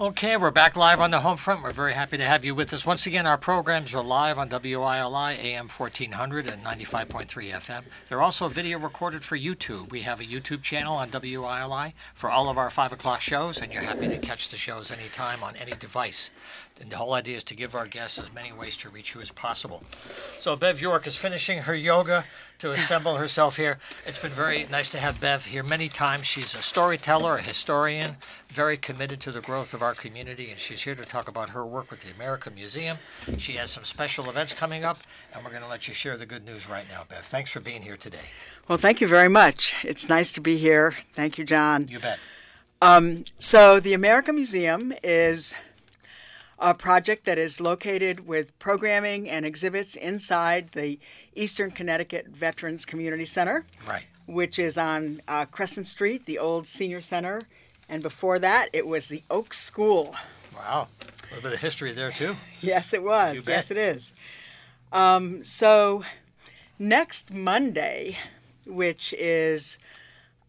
[SPEAKER 1] Okay, we're back live on the home front. We're very happy to have you with us. Once again, our programs are live on WILI AM 1400 and 95.3 FM. They're also video recorded for YouTube. We have a YouTube channel on WILI for all of our 5 o'clock shows, and you're happy to catch the shows anytime on any device. And the whole idea is to give our guests as many ways to reach you as possible. So Bev York is finishing her yoga to assemble herself here. It's been very nice to have Bev here many times. She's a storyteller, a historian, very committed to the growth of our community, and she's here to talk about her work with the American Museum. She has some special events coming up, and we're going to let you share the good news right now, Bev. Thanks for being here today.
[SPEAKER 4] Well, thank you very much. It's nice to be here. Thank you, John.
[SPEAKER 1] You bet.
[SPEAKER 4] Um, so, the American Museum is a project that is located with programming and exhibits inside the Eastern Connecticut Veterans Community Center,
[SPEAKER 1] Right.
[SPEAKER 4] which is on uh, Crescent Street, the old senior center. And before that, it was the Oak School.
[SPEAKER 1] Wow. A little bit of history there, too.
[SPEAKER 4] Yes, it was. Yes, it is. Um, so next Monday, which is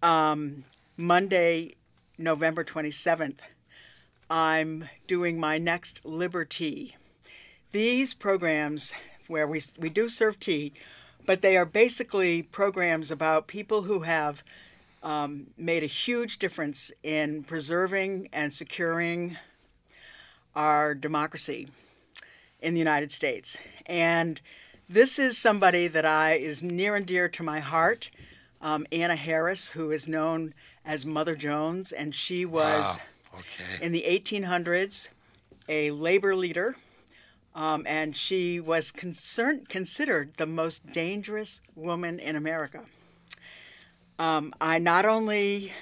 [SPEAKER 4] um, Monday, November 27th, I'm doing my next Liberty. These programs, where we, we do serve tea, but they are basically programs about people who have um, made a huge difference in preserving and securing our democracy in the United States. And this is somebody that I is near and dear to my heart. Um, Anna Harris, who is known as Mother Jones, and she was
[SPEAKER 1] Wow. Okay.
[SPEAKER 4] in the 1800s a labor leader, um, and she was concerned, considered the most dangerous woman in America. Um, I not only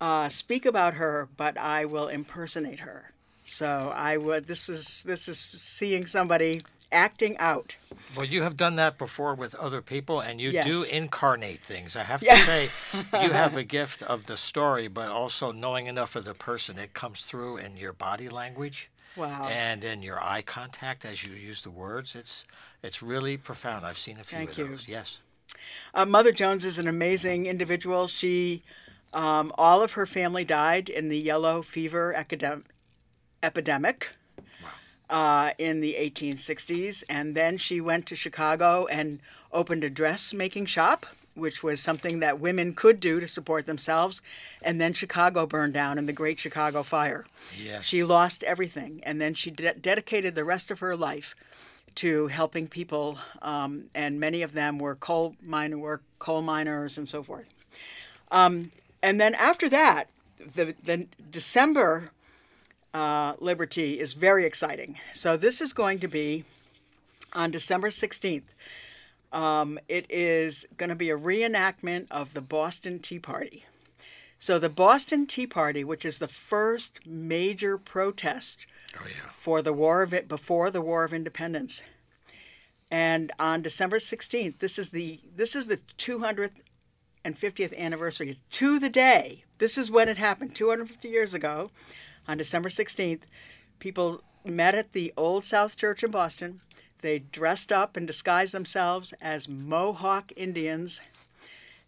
[SPEAKER 4] uh, speak about her, but I will impersonate her. So I would. This is this is seeing somebody acting out.
[SPEAKER 1] Well, you have done that before with other people, and you do incarnate things. I have
[SPEAKER 4] Yeah.
[SPEAKER 1] to say, you have a gift of the story, but also knowing enough of the person. It comes through in your body language
[SPEAKER 4] Wow.
[SPEAKER 1] and in your eye contact as you use the words. It's it's really profound. I've seen a few
[SPEAKER 4] Thank
[SPEAKER 1] of
[SPEAKER 4] you.
[SPEAKER 1] those. Yes.
[SPEAKER 4] Uh, Mother Jones is an amazing individual. She, um, all of her family died in the yellow fever academ- epidemic uh, in the 1860s, and then she went to Chicago and opened a dressmaking shop, which was something that women could do to support themselves. And then Chicago burned down in the Great Chicago Fire.
[SPEAKER 1] Yes.
[SPEAKER 4] She lost everything, and then she de- dedicated the rest of her life to helping people, um, and many of them were coal miner work, coal miners, and so forth. Um, and then after that, the the December uh, Liberty is very exciting. So this is going to be on December sixteenth. Um, it is going to be a reenactment of the Boston Tea Party. So the Boston Tea Party, which is the first major protest
[SPEAKER 1] Oh yeah.
[SPEAKER 4] for the war of it before the War of Independence. And on December 16th, this is the this is the 200th and 50th anniversary to the day. This is when it happened 250 years ago. On December 16th, people met at the Old South Church in Boston. They dressed up and disguised themselves as Mohawk Indians,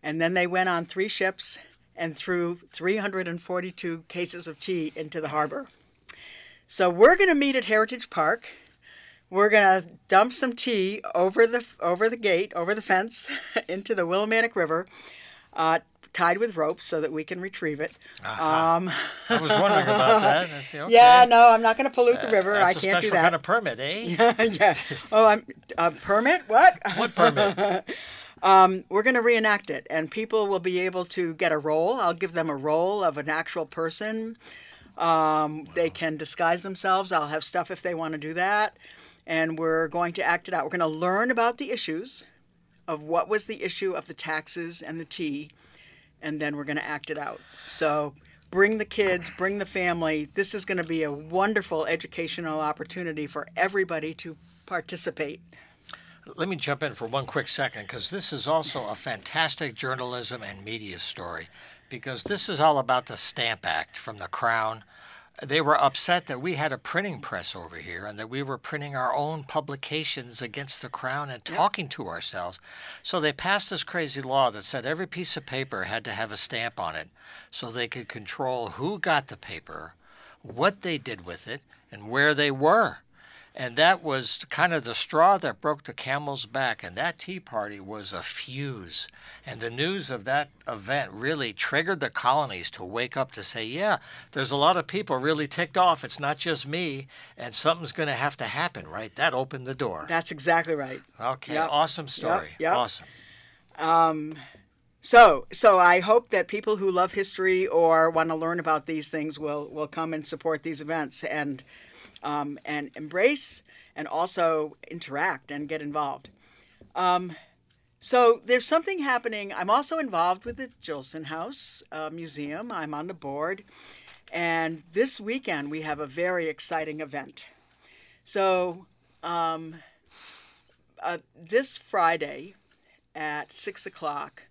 [SPEAKER 4] and then they went on three ships and threw 342 cases of tea into the harbor. So we're going to meet at Heritage Park. We're going to dump some tea over the over the gate, over the fence, into the Willimantic River, uh, tied with ropes so that we can retrieve it.
[SPEAKER 1] Aha.
[SPEAKER 4] Um,
[SPEAKER 1] I was wondering about that. Okay.
[SPEAKER 4] Yeah, no, I'm not going to pollute the river. I can't do
[SPEAKER 1] special
[SPEAKER 4] that.
[SPEAKER 1] kind of permit, eh?
[SPEAKER 4] yeah. Oh, I'm a permit. What?
[SPEAKER 1] what permit?
[SPEAKER 4] Um, we're going to reenact it, and people will be able to get a role. I'll give them a role of an actual person. Um, They can disguise themselves. I'll have stuff if they want to do that. And we're going to act it out. We're going to learn about the issues of what was the issue of the taxes and the tea, and then we're going to act it out. So bring the kids, bring the family. This is going to be a wonderful educational opportunity for everybody to participate.
[SPEAKER 1] Let me jump in for one quick second because this is also a fantastic journalism and media story because this is all about the Stamp Act from the Crown. They were upset that we had a printing press over here and that we were printing our own publications against the Crown and talking to ourselves. So they passed this crazy law that said every piece of paper had to have a stamp on it so they could control who got the paper, what they did with it, and where they were. And that was kind of the straw that broke the camel's back. And that Tea Party was a fuse. And the news of that event really triggered the colonies to wake up to say, yeah, there's a lot of people really ticked off. It's not just me. And something's going to have to happen, right? That opened the door.
[SPEAKER 4] That's exactly right.
[SPEAKER 1] Okay,
[SPEAKER 4] Yep.
[SPEAKER 1] awesome story.
[SPEAKER 4] yep.
[SPEAKER 1] Awesome.
[SPEAKER 4] Um, so, so I hope that people who love history or want to learn about these things will will come and support these events and um, and embrace and also interact and get involved. Um, so there's something happening. I'm also involved with the Jillson House uh, Museum. I'm on the board, and this weekend we have a very exciting event. So um, uh, this Friday at six o'clock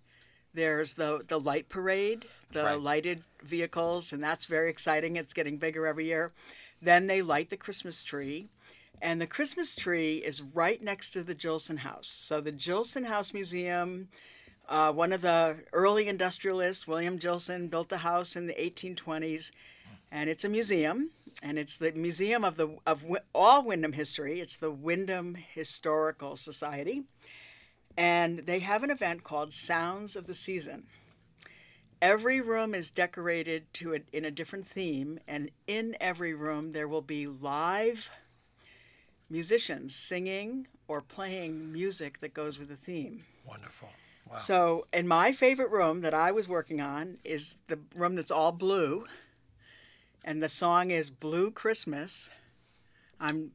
[SPEAKER 4] there's the the light parade, the
[SPEAKER 1] Right.
[SPEAKER 4] lighted vehicles, and that's very exciting. It's getting bigger every year. Then they light the Christmas tree, and the Christmas tree is right next to the Jillson House. So the Jillson House Museum, uh, one of the early industrialists, William Jillson, built the house in the 1820s, and it's a museum. And it's the museum of the of all Windham history. It's the Windham Historical Society and they have an event called Sounds of the Season. Every room is decorated to a, in a different theme, and in every room there will be live musicians singing or playing music that goes with the theme.
[SPEAKER 1] Wonderful. Wow.
[SPEAKER 4] So, in my favorite room that I was working on is the room that's all blue, and the song is "Blue Christmas." I'm,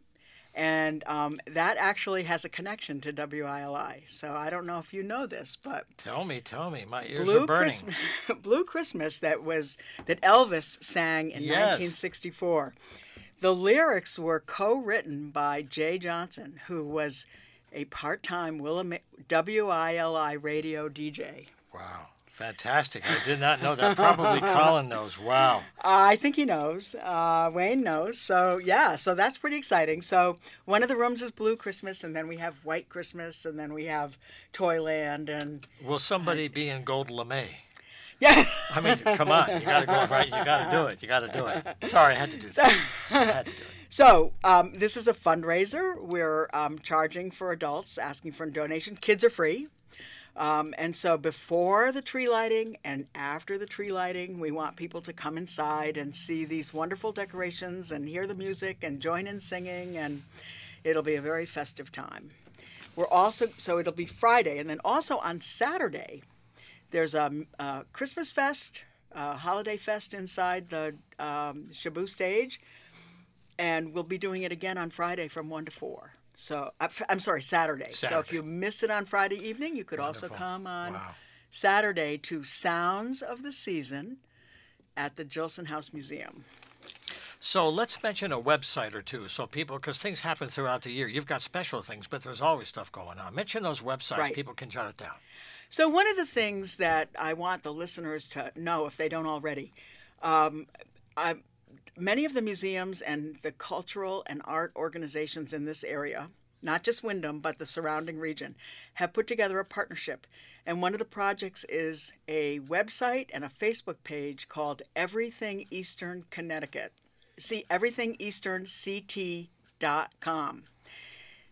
[SPEAKER 4] and um, that actually has a connection to WILI. So I don't know if you know this, but
[SPEAKER 1] Tell me, tell me. My ears are burning.
[SPEAKER 4] Christmas, Blue Christmas that was that Elvis sang in
[SPEAKER 1] Yes.
[SPEAKER 4] 1964. The lyrics were co-written by Jay Johnson, who was a part-time Willama- WILI radio DJ.
[SPEAKER 1] Wow. Fantastic. I did not know that. Probably Colin knows. Wow.
[SPEAKER 4] I think he knows. Uh, Wayne knows. So yeah, so that's pretty exciting. So one of the rooms is Blue Christmas, and then we have White Christmas, and then we have Toyland, and
[SPEAKER 1] Will somebody be in gold lame?
[SPEAKER 4] yeah.
[SPEAKER 1] I mean, come on. You got to go right. You got to do it. You got to do it. Sorry, I had to do that. I had to do it.
[SPEAKER 4] So um, this is a fundraiser. We're um, charging for adults, asking for a donation. Kids are free. Um, and so before the tree lighting and after the tree lighting, we want people to come inside and see these wonderful decorations and hear the music and join in singing, and it'll be a very festive time. We're also so it'll be Friday, and then also on Saturday, there's a, a Christmas fest, a holiday fest inside the um, Shaboo stage and we'll be doing it again on Friday from 1 to 4. So I'm sorry, Saturday. So if you miss it on Friday evening, you could also come on
[SPEAKER 1] Wow.
[SPEAKER 4] Saturday to Sounds of the Season at the Jillson House Museum.
[SPEAKER 1] So let's mention a website or two so people, because things happen throughout the year. You've got special things, but there's always stuff going on. Mention those websites.
[SPEAKER 4] Right.
[SPEAKER 1] People can jot it down.
[SPEAKER 4] So one of the things that I want the listeners to know, if they don't already, um, I, many of the museums and the cultural and art organizations in this area, not just Windham, but the surrounding region, have put together a partnership. And one of the projects is a website and a Facebook page called Everything Eastern Connecticut. See, everythingeasternct.com.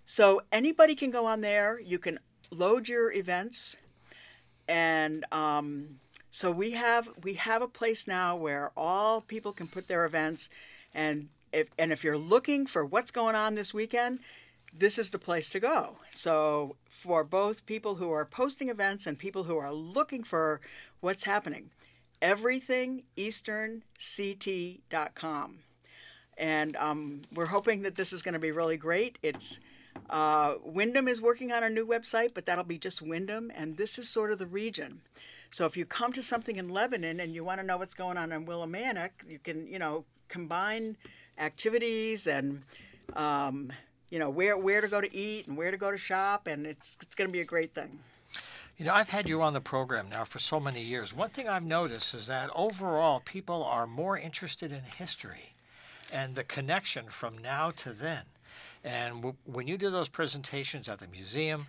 [SPEAKER 4] So anybody can go on there. You can load your events and um, so we have we have a place now where all people can put their events and if and if you're looking for what's going on this weekend this is the place to go. So for both people who are posting events and people who are looking for what's happening everythingeasternct.com and um, we're hoping that this is going to be really great. It's uh, Windham is working on a new website, but that'll be just Windham, and this is sort of the region. So if you come to something in Lebanon and you want to know what's going on in Willimantic, you can, you know, combine activities and, um, you know, where where to go to eat and where to go to shop, and it's it's going to be a great thing.
[SPEAKER 1] You know, I've had you on the program now for so many years. One thing I've noticed is that overall, people are more interested in history and the connection from now to then. And w- when you do those presentations at the museum,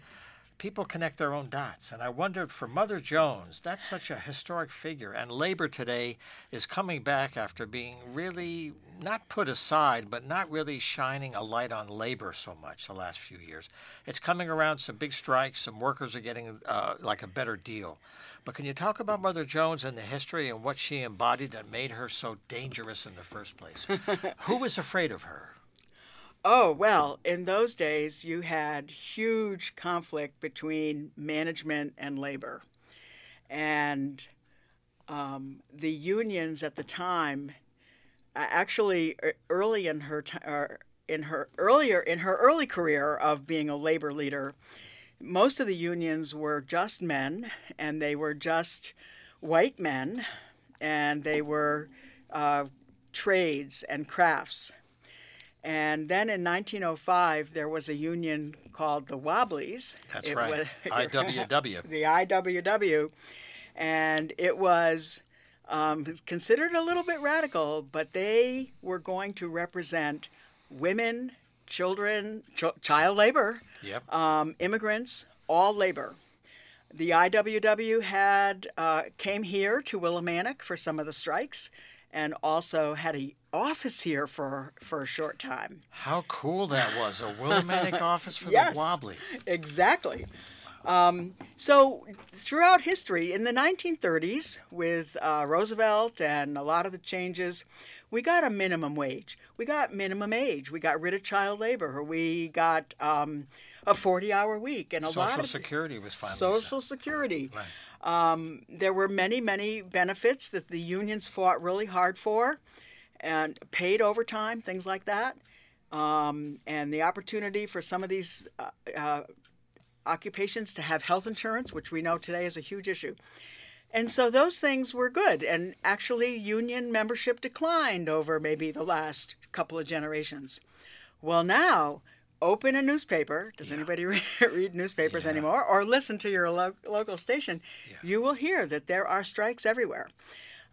[SPEAKER 1] people connect their own dots. And I wondered for Mother Jones, that's such a historic figure. And labor today is coming back after being really not put aside, but not really shining a light on labor so much the last few years. It's coming around some big strikes, some workers are getting uh, like a better deal. But can you talk about Mother Jones and the history and what she embodied that made her so dangerous in the first place? Who was afraid of her?
[SPEAKER 4] Oh, well, in those days, you had huge conflict between management and labor. And um, the unions at the time, actually, early in her, t- in her earlier in her early career of being a labor leader, most of the unions were just men, and they were just white men, and they were uh, trades and crafts. And then in 1905, there was a union called the Wobblies.
[SPEAKER 1] That's it right. Was, IWW.
[SPEAKER 4] the IWW. And it was um, considered a little bit radical, but they were going to represent women, children, ch- child labor,
[SPEAKER 1] yep.
[SPEAKER 4] um, immigrants, all labor. The IWW had uh, came here to Willimantic for some of the strikes, and also had a office here for for a short time.
[SPEAKER 1] How cool that was! A Willimantic office for
[SPEAKER 4] yes,
[SPEAKER 1] the Wobblies.
[SPEAKER 4] Exactly. Um, so throughout history, in the 1930s, with uh, Roosevelt and a lot of the changes, we got a minimum wage. We got minimum age. We got rid of child labor. We got um, a 40-hour week, and a
[SPEAKER 1] Social
[SPEAKER 4] lot of Social
[SPEAKER 1] Security was finally
[SPEAKER 4] Social
[SPEAKER 1] set.
[SPEAKER 4] Security.
[SPEAKER 1] Right.
[SPEAKER 4] Um, there were many, many benefits that the unions fought really hard for, and paid overtime, things like that, um, and the opportunity for some of these uh, uh, occupations to have health insurance, which we know today is a huge issue. And so those things were good. And actually, union membership declined over maybe the last couple of generations. Well, now, open a newspaper. Does yeah. anybody read newspapers yeah. anymore? Or listen to your lo- local station? Yeah. You will hear that there are strikes everywhere.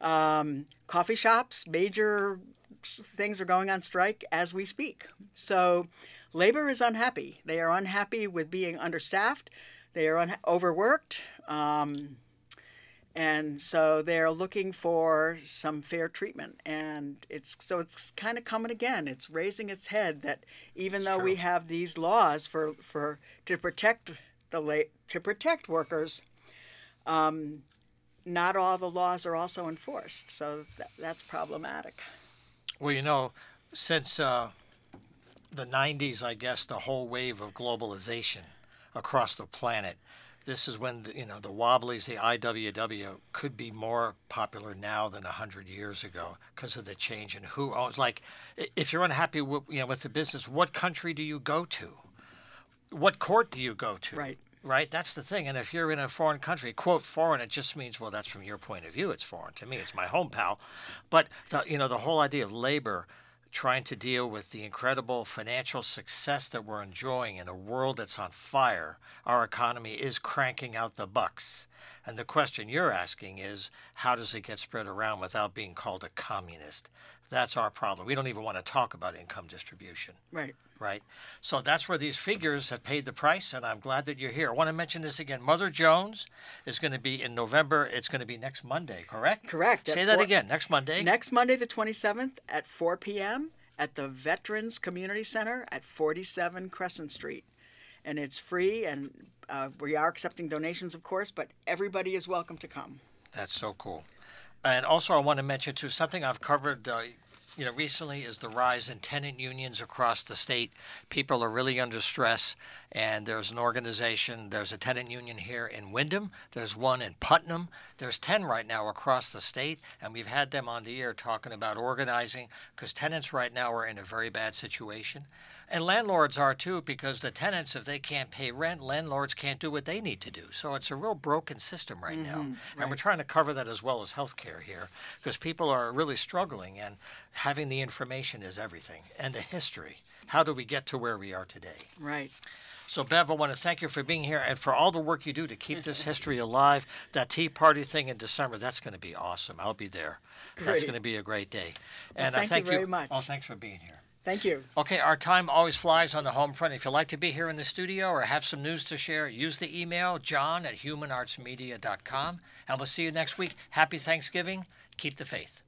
[SPEAKER 4] Um, coffee shops, major things are going on strike as we speak. So labor is unhappy. They are unhappy with being understaffed. They are un- overworked. Um, and so they're looking for some fair treatment and it's so it's kind of coming again it's raising its head that even though we have these laws for for to protect the la- to protect workers um, not all the laws are also enforced so th- that's problematic
[SPEAKER 1] well you know since uh, the 90s, I guess, the whole wave of globalization across the planet. This is when the, you know the Wobblies, the IWW, could be more popular now than hundred years ago because of the change in who owns. Like, if you're unhappy with you know with the business, what country do you go to? What court do you go to?
[SPEAKER 4] Right.
[SPEAKER 1] Right. That's the thing. And if you're in a foreign country, quote foreign, it just means well, that's from your point of view. It's foreign to me. It's my home pal. But the, you know the whole idea of labor trying to deal with the incredible financial success that we're enjoying in a world that's on fire. Our economy is cranking out the bucks. And the question you're asking is how does it get spread around without being called a communist? That's our problem. We don't even want to talk about income distribution.
[SPEAKER 4] Right.
[SPEAKER 1] Right. So that's where these figures have paid the price, and I'm glad that you're here. I want to mention this again. Mother Jones is going to be in November. It's going to be next Monday, correct?
[SPEAKER 4] Correct.
[SPEAKER 1] Say that again. Next Monday.
[SPEAKER 4] Next Monday, the 27th at 4 p.m. at the Veterans Community Center at 47 Crescent Street. And it's free, and uh, we are accepting donations, of course, but everybody is welcome to come.
[SPEAKER 1] That's so cool. And also, I want to mention too something I've covered. Uh, you know, recently is the rise in tenant unions across the state. People are really under stress, and there's an organization. There's a tenant union here in Windham. There's one in Putnam. There's ten right now across the state, and we've had them on the air talking about organizing because tenants right now are in a very bad situation. And landlords are too, because the tenants, if they can't pay rent, landlords can't do what they need to do. So it's a real broken system right mm-hmm, now. Right. And we're trying to cover that as well as healthcare here, because people are really struggling, and having the information is everything, and the history. How do we get to where we are today?
[SPEAKER 4] Right.
[SPEAKER 1] So, Bev, I want to thank you for being here and for all the work you do to keep this history alive. That Tea Party thing in December, that's going to be awesome. I'll be there. Great. That's going to be a great day.
[SPEAKER 4] And well, thank I thank you
[SPEAKER 1] very
[SPEAKER 4] you.
[SPEAKER 1] much. Oh, thanks for being here.
[SPEAKER 4] Thank you.
[SPEAKER 1] Okay, our time always flies on the home front. If you'd like to be here in the studio or have some news to share, use the email john at humanartsmedia.com. And we'll see you next week. Happy Thanksgiving. Keep the faith.